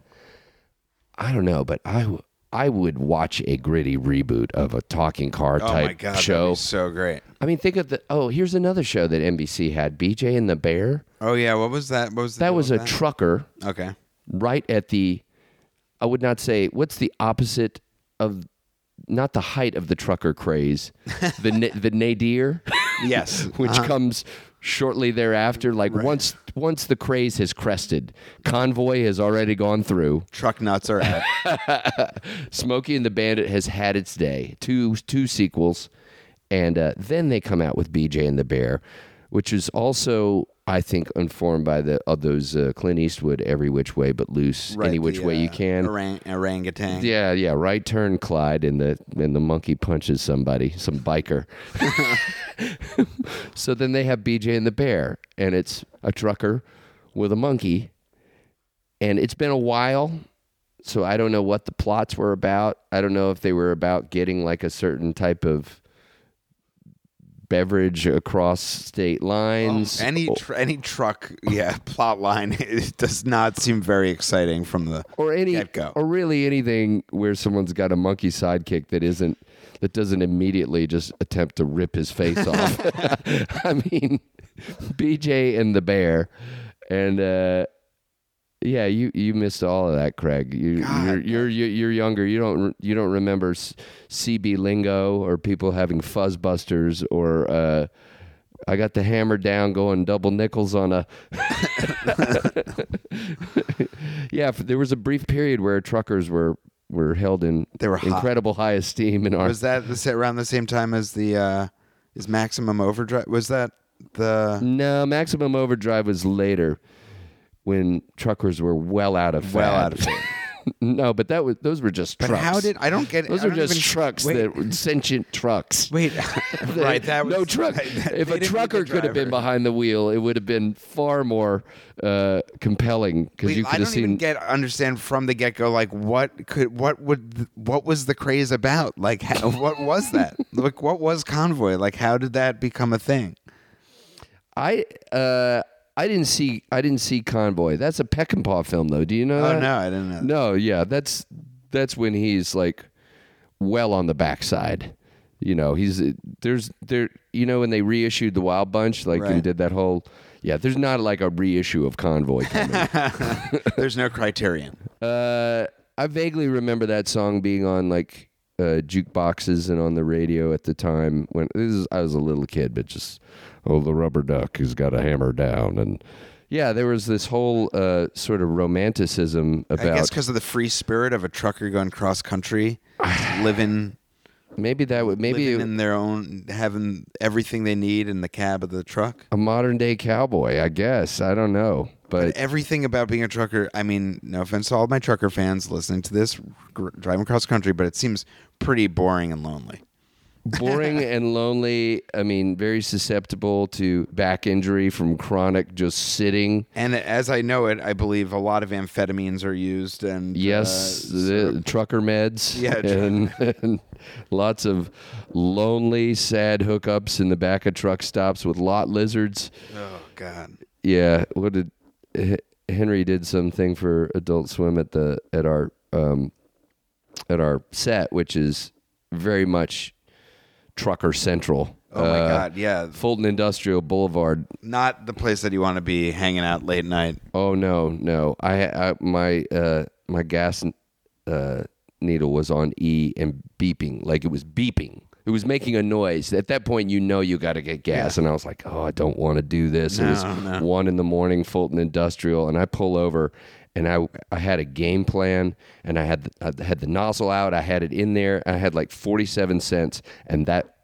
I don't know, but I w- I would watch a gritty reboot of a talking car Oh type my god, show. so great. I mean, think of the oh, here's another show that NBC had, BJ and the Bear. Oh yeah, what was that? What was That was a that? trucker okay. right at the I would not say what's the opposite of not the height of the trucker craze, the na- the nadir, Yes, which Uh-huh. comes shortly thereafter. Like once once the craze has crested, convoy has already gone through. truck nuts are out. Smokey and the Bandit has had its day. Two two sequels, and uh, then they come out with BJ and the Bear, which is also I think informed by the of those uh, Clint Eastwood every which way but loose, Right, any which the, way you uh, can. Orang- orangutan. Yeah, yeah. Right turn, Clyde, and the and the monkey punches somebody, some biker. so then they have BJ and the bear, and it's a trucker with a monkey, and it's been a while. So I don't know what the plots were about. I don't know if they were about getting like a certain type of beverage across state lines. Any tr- any truck, yeah, plot line it does not seem very exciting from the or any get-go. or really anything where someone's got a monkey sidekick that isn't that doesn't immediately just attempt to rip his face off. I mean, BJ and the bear, and uh, yeah, you you missed all of that, Craig. You you're, you're you're you're younger. You don't you don't remember CB lingo or people having fuzzbusters or. Uh, I got the hammer down going double nickels on a yeah, there was a brief period where truckers were were held in They were hot. incredible high esteem in our. Was that the, around the same time as the uh, is Maximum Overdrive? Was that the No, Maximum Overdrive was later when truckers were well out of well fad. out of it? no, but that was those were just But trucks. how did I don't get those I are don't just even- trucks wait, that were sentient trucks. Wait, right? That was no truck. right, that- if a didn't need trucker the could have been driver. behind the wheel, it would have been far more uh, compelling because you I could don't have seen. even get understand from the get go like what could what would what was the craze about like how, what was that like what was convoy like how did that become a thing I uh, I didn't see I didn't see Convoy. That's a Peckinpah film though. Do you know oh that? no I didn't know No, yeah, that's that's when he's like well on the backside. You know, he's there's there. You know, when they reissued the Wild Bunch, like Right. and did that whole. Yeah, there's not like a reissue of Convoy coming. there's no criterion uh, I vaguely remember that song being on like uh, jukeboxes and on the radio at the time when this is, I was a little kid, but just oh, the rubber duck he's got a hammer down, and yeah, there was this whole uh, sort of romanticism about. I guess because of the free spirit of a trucker going cross country living maybe that would maybe living in their own having everything they need in the cab of the truck a modern day cowboy, I guess. I don't know, but everything about being a trucker i mean no offense to all my trucker fans listening to this gr- driving cross country but it seems pretty boring and lonely boring and lonely. I mean, very susceptible to back injury from chronic just sitting. And as I know it, I believe a lot of amphetamines are used. And Yes, uh, the trucker meds. Yeah, and, and lots of lonely, sad hookups in the back of truck stops with lot lizards. oh God, Yeah, what did Henry did something for Adult Swim at the at our um, at our set, which is very much trucker central. oh my Uh, God, yeah, Fulton Industrial Boulevard. not the place that you want to be hanging out late night. Oh no, no. I, I my uh my gas uh needle was on E and beeping, like it was beeping. It was making a noise. At that point, you know you got to get gas, and I was like, "Oh, I don't want to do this." it was one in the morning, Fulton Industrial, and I pull over, and I I had a game plan, and I had the, I had the nozzle out, I had it in there, I had like forty seven cents, and that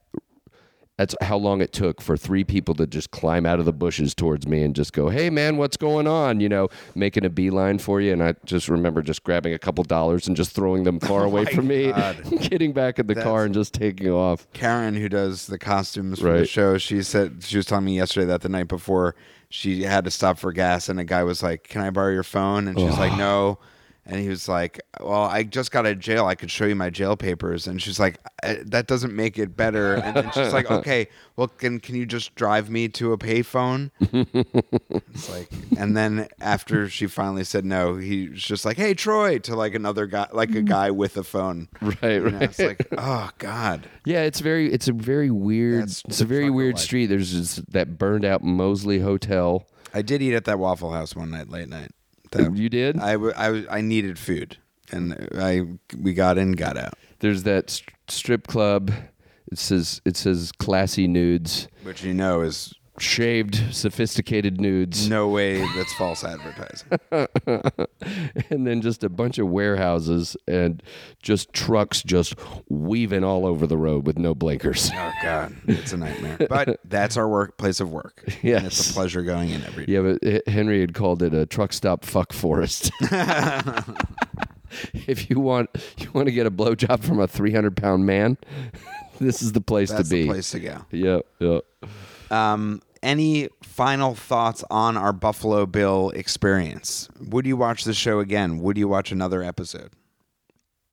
that's how long it took for three people to just climb out of the bushes towards me and just go, "Hey, man, what's going on?" You know, making a beeline for you. And I just remember just grabbing a couple dollars and just throwing them far oh away from me, getting back in the car and just taking off. Karen, who does the costumes for the show, she said she was telling me yesterday that the night before she had to stop for gas, and a guy was like, "Can I borrow your phone?" And she's like, "No." And he was like, "Well, I just got out of jail. I could show you my jail papers." And she's like, "Uh, "That doesn't make it better." And then she's like, "Okay, well, can can you just drive me to a payphone?" it's like, and then after she finally said no, he's just like, "Hey, Troy," to like another guy, like a guy with a phone. Right, You know, right. It's like, oh god. Yeah, it's very, it's a very weird, That's it's a very weird life. street. There's just that burned out Mosley Hotel. I did eat at that Waffle House one night, late night. That- You did? I, w- I, w- I needed food, and I we got in, got out, There's that st- strip club. It says it says classy nudes, which you know is shaved, sophisticated nudes. no way that's false advertising. and then just a bunch of warehouses and just trucks just weaving all over the road with no blinkers. oh god, it's a nightmare. But that's our work place of work. And Yes. it's a pleasure going in every day. Yeah, but Henry had called it a truck stop fuck forest. if you want you want to get a blowjob from a 300 pound man, this is the place That's to be. the place to go. Yeah, yeah. Um, any final thoughts on our Buffalo Bill experience? Would you watch the show again? Would you watch another episode?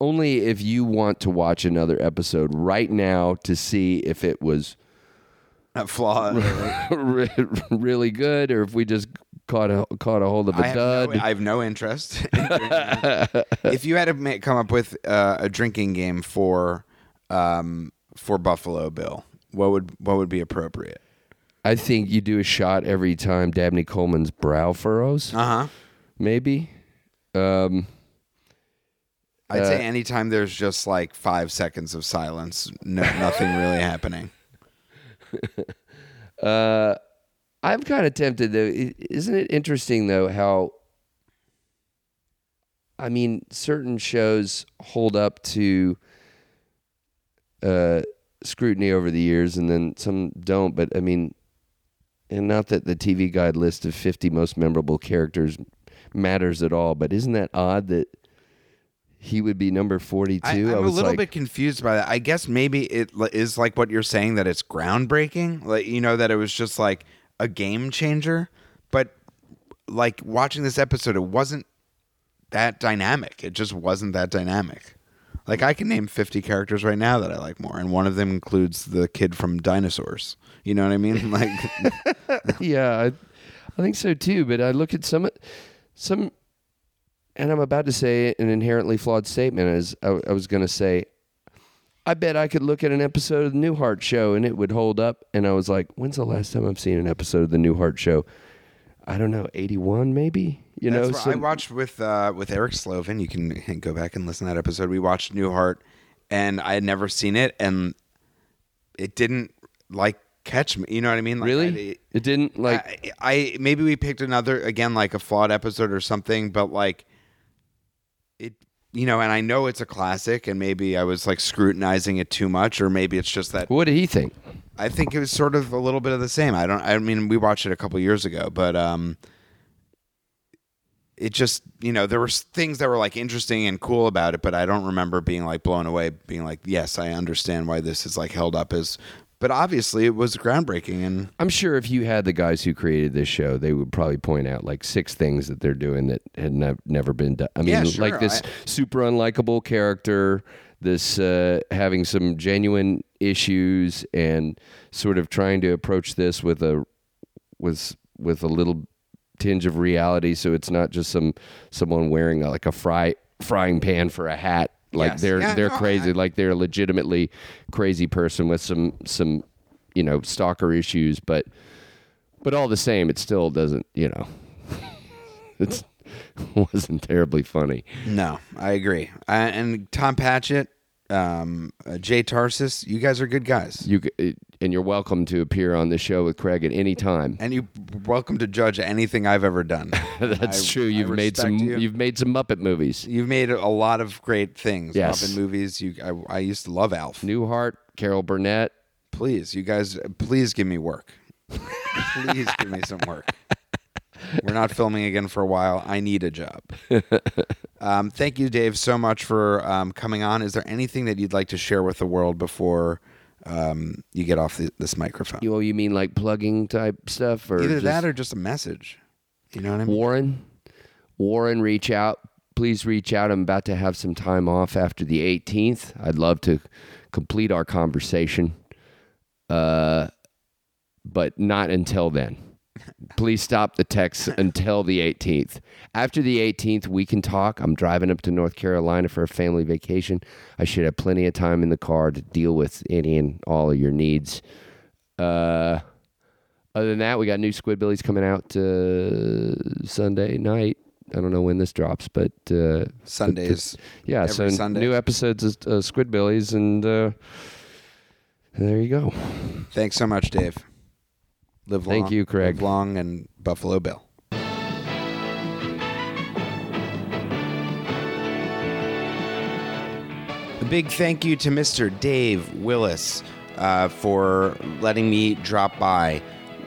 Only if you want to watch another episode right now to see if it was A flaw. really good or if we just caught a caught a hold of a I dud. no, I have no interest. in if you had to make, come up with uh, a drinking game for um, for Buffalo Bill, what would what would be appropriate? I think you do a shot every time Dabney Coleman's brow furrows. Uh huh. Maybe. Um, I'd Uh, say anytime there's just like five seconds of silence, no, nothing really happening. uh, I'm kind of tempted though. I- Isn't it interesting though how I mean certain shows hold up to uh, scrutiny over the years, and then some don't. But I mean, and not that the TV Guide list of 50 most memorable characters matters at all, but isn't that odd that he would be number forty I, two. I'm I, a little like, bit confused by that. I guess maybe it is like what you're saying that it's groundbreaking, like you know that it was just like a game changer. But like watching this episode, it wasn't that dynamic. It just wasn't that dynamic. Like I can name 50 characters right now that I like more, and one of them includes the kid from Dinosaurs. You know what I mean? Like, yeah, I, I think so too. But I look at some, some, and I'm about to say an inherently flawed statement. As I, I was going to say, I bet I could look at an episode of the Newhart Show and it would hold up. And I was like, when's the last time I've seen an episode of the Newhart Show? I don't know, 81 maybe. You know, That's what I watched with uh, with Eric Sloven. You can go back and listen to that episode. We watched Newhart, and I had never seen it, and it didn't like catch me. You know what I mean? Like, really. I, it didn't like. I, I maybe we picked another again like a flawed episode or something, but like it. You know, and I know it's a classic, and maybe I was like scrutinizing it too much, or maybe it's just that what did he think? I think it was sort of a little bit of the same. I don't. I mean, we watched it a couple years ago, but um, it just you know there were things that were like interesting and cool about it, but I don't remember being like blown away, being like, yes, I understand why this is like held up as. But obviously, it was groundbreaking, and I'm sure if you had the guys who created this show, they would probably point out like six things that they're doing that had nev- never been done. I mean, Yeah, sure, like this I- super unlikable character, this uh, having some genuine issues, and sort of trying to approach this with a with with a little tinge of reality, so it's not just some someone wearing a, like a fry frying pan for a hat. Like Yes. they're Yeah, they're no, crazy. I- like they're a legitimately crazy person with some some you know stalker issues, but but all the same, it still doesn't you know it's wasn't terribly funny. no, I agree. Uh, and Tom Patchett, um, uh, Jay Tarses, you guys are good guys, You c- and you're welcome to appear on the show with Craig at any time. and you welcome to judge anything I've ever done. That's I- true. You've made some. you. You've made some Muppet movies. You've made a lot of great things. Yes. Muppet movies. You, I, I used to love Alf. Newhart, Carol Burnett. Please, you guys, please give me work. please give me some work. We're not filming again for a while. I need a job. Um, thank you, Dave, so much for um, coming on. Is there anything that you'd like to share with the world before um, you get off the, this microphone? You, oh, you mean like plugging type stuff, or Either just- that or just a message. You know what I mean? Warren, Warren, reach out. Please reach out. I'm about to have some time off after the 18th. I'd love to complete our conversation, uh, but not until then. Please stop the texts until the 18th. After the 18th, we can talk. I'm driving up to North Carolina for a family vacation. I should have plenty of time in the car to deal with any and all of your needs. Uh, other than that, we got new Squidbillies coming out uh, Sunday night. I don't know when this drops, but uh, Sundays. yeah, Every so Sunday. new episodes of uh, Squidbillies, and uh, there you go. Thanks so much, Dave. Live long. Thank you, Craig. Live long and Buffalo Bill. A big thank you to Mr. Dave Willis uh, for letting me drop by,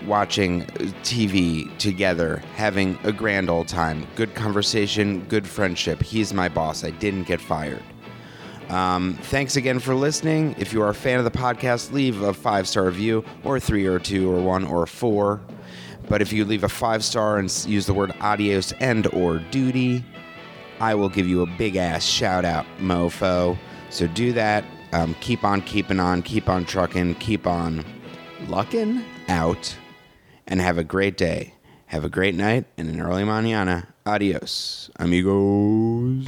watching TV together, having a grand old time. Good conversation, good friendship. He's my boss. I didn't get fired. Um, thanks again for listening. If you are a fan of the podcast, leave a five star review, or three, or two, or one, or four. But if you leave a five star and use the word adios and or duty, I will give you a big ass shout out, mofo. So do that. Um, keep on keeping on, keep on trucking, keep on lucking out, and have a great day. Have a great night and an early mañana. Adios, amigos.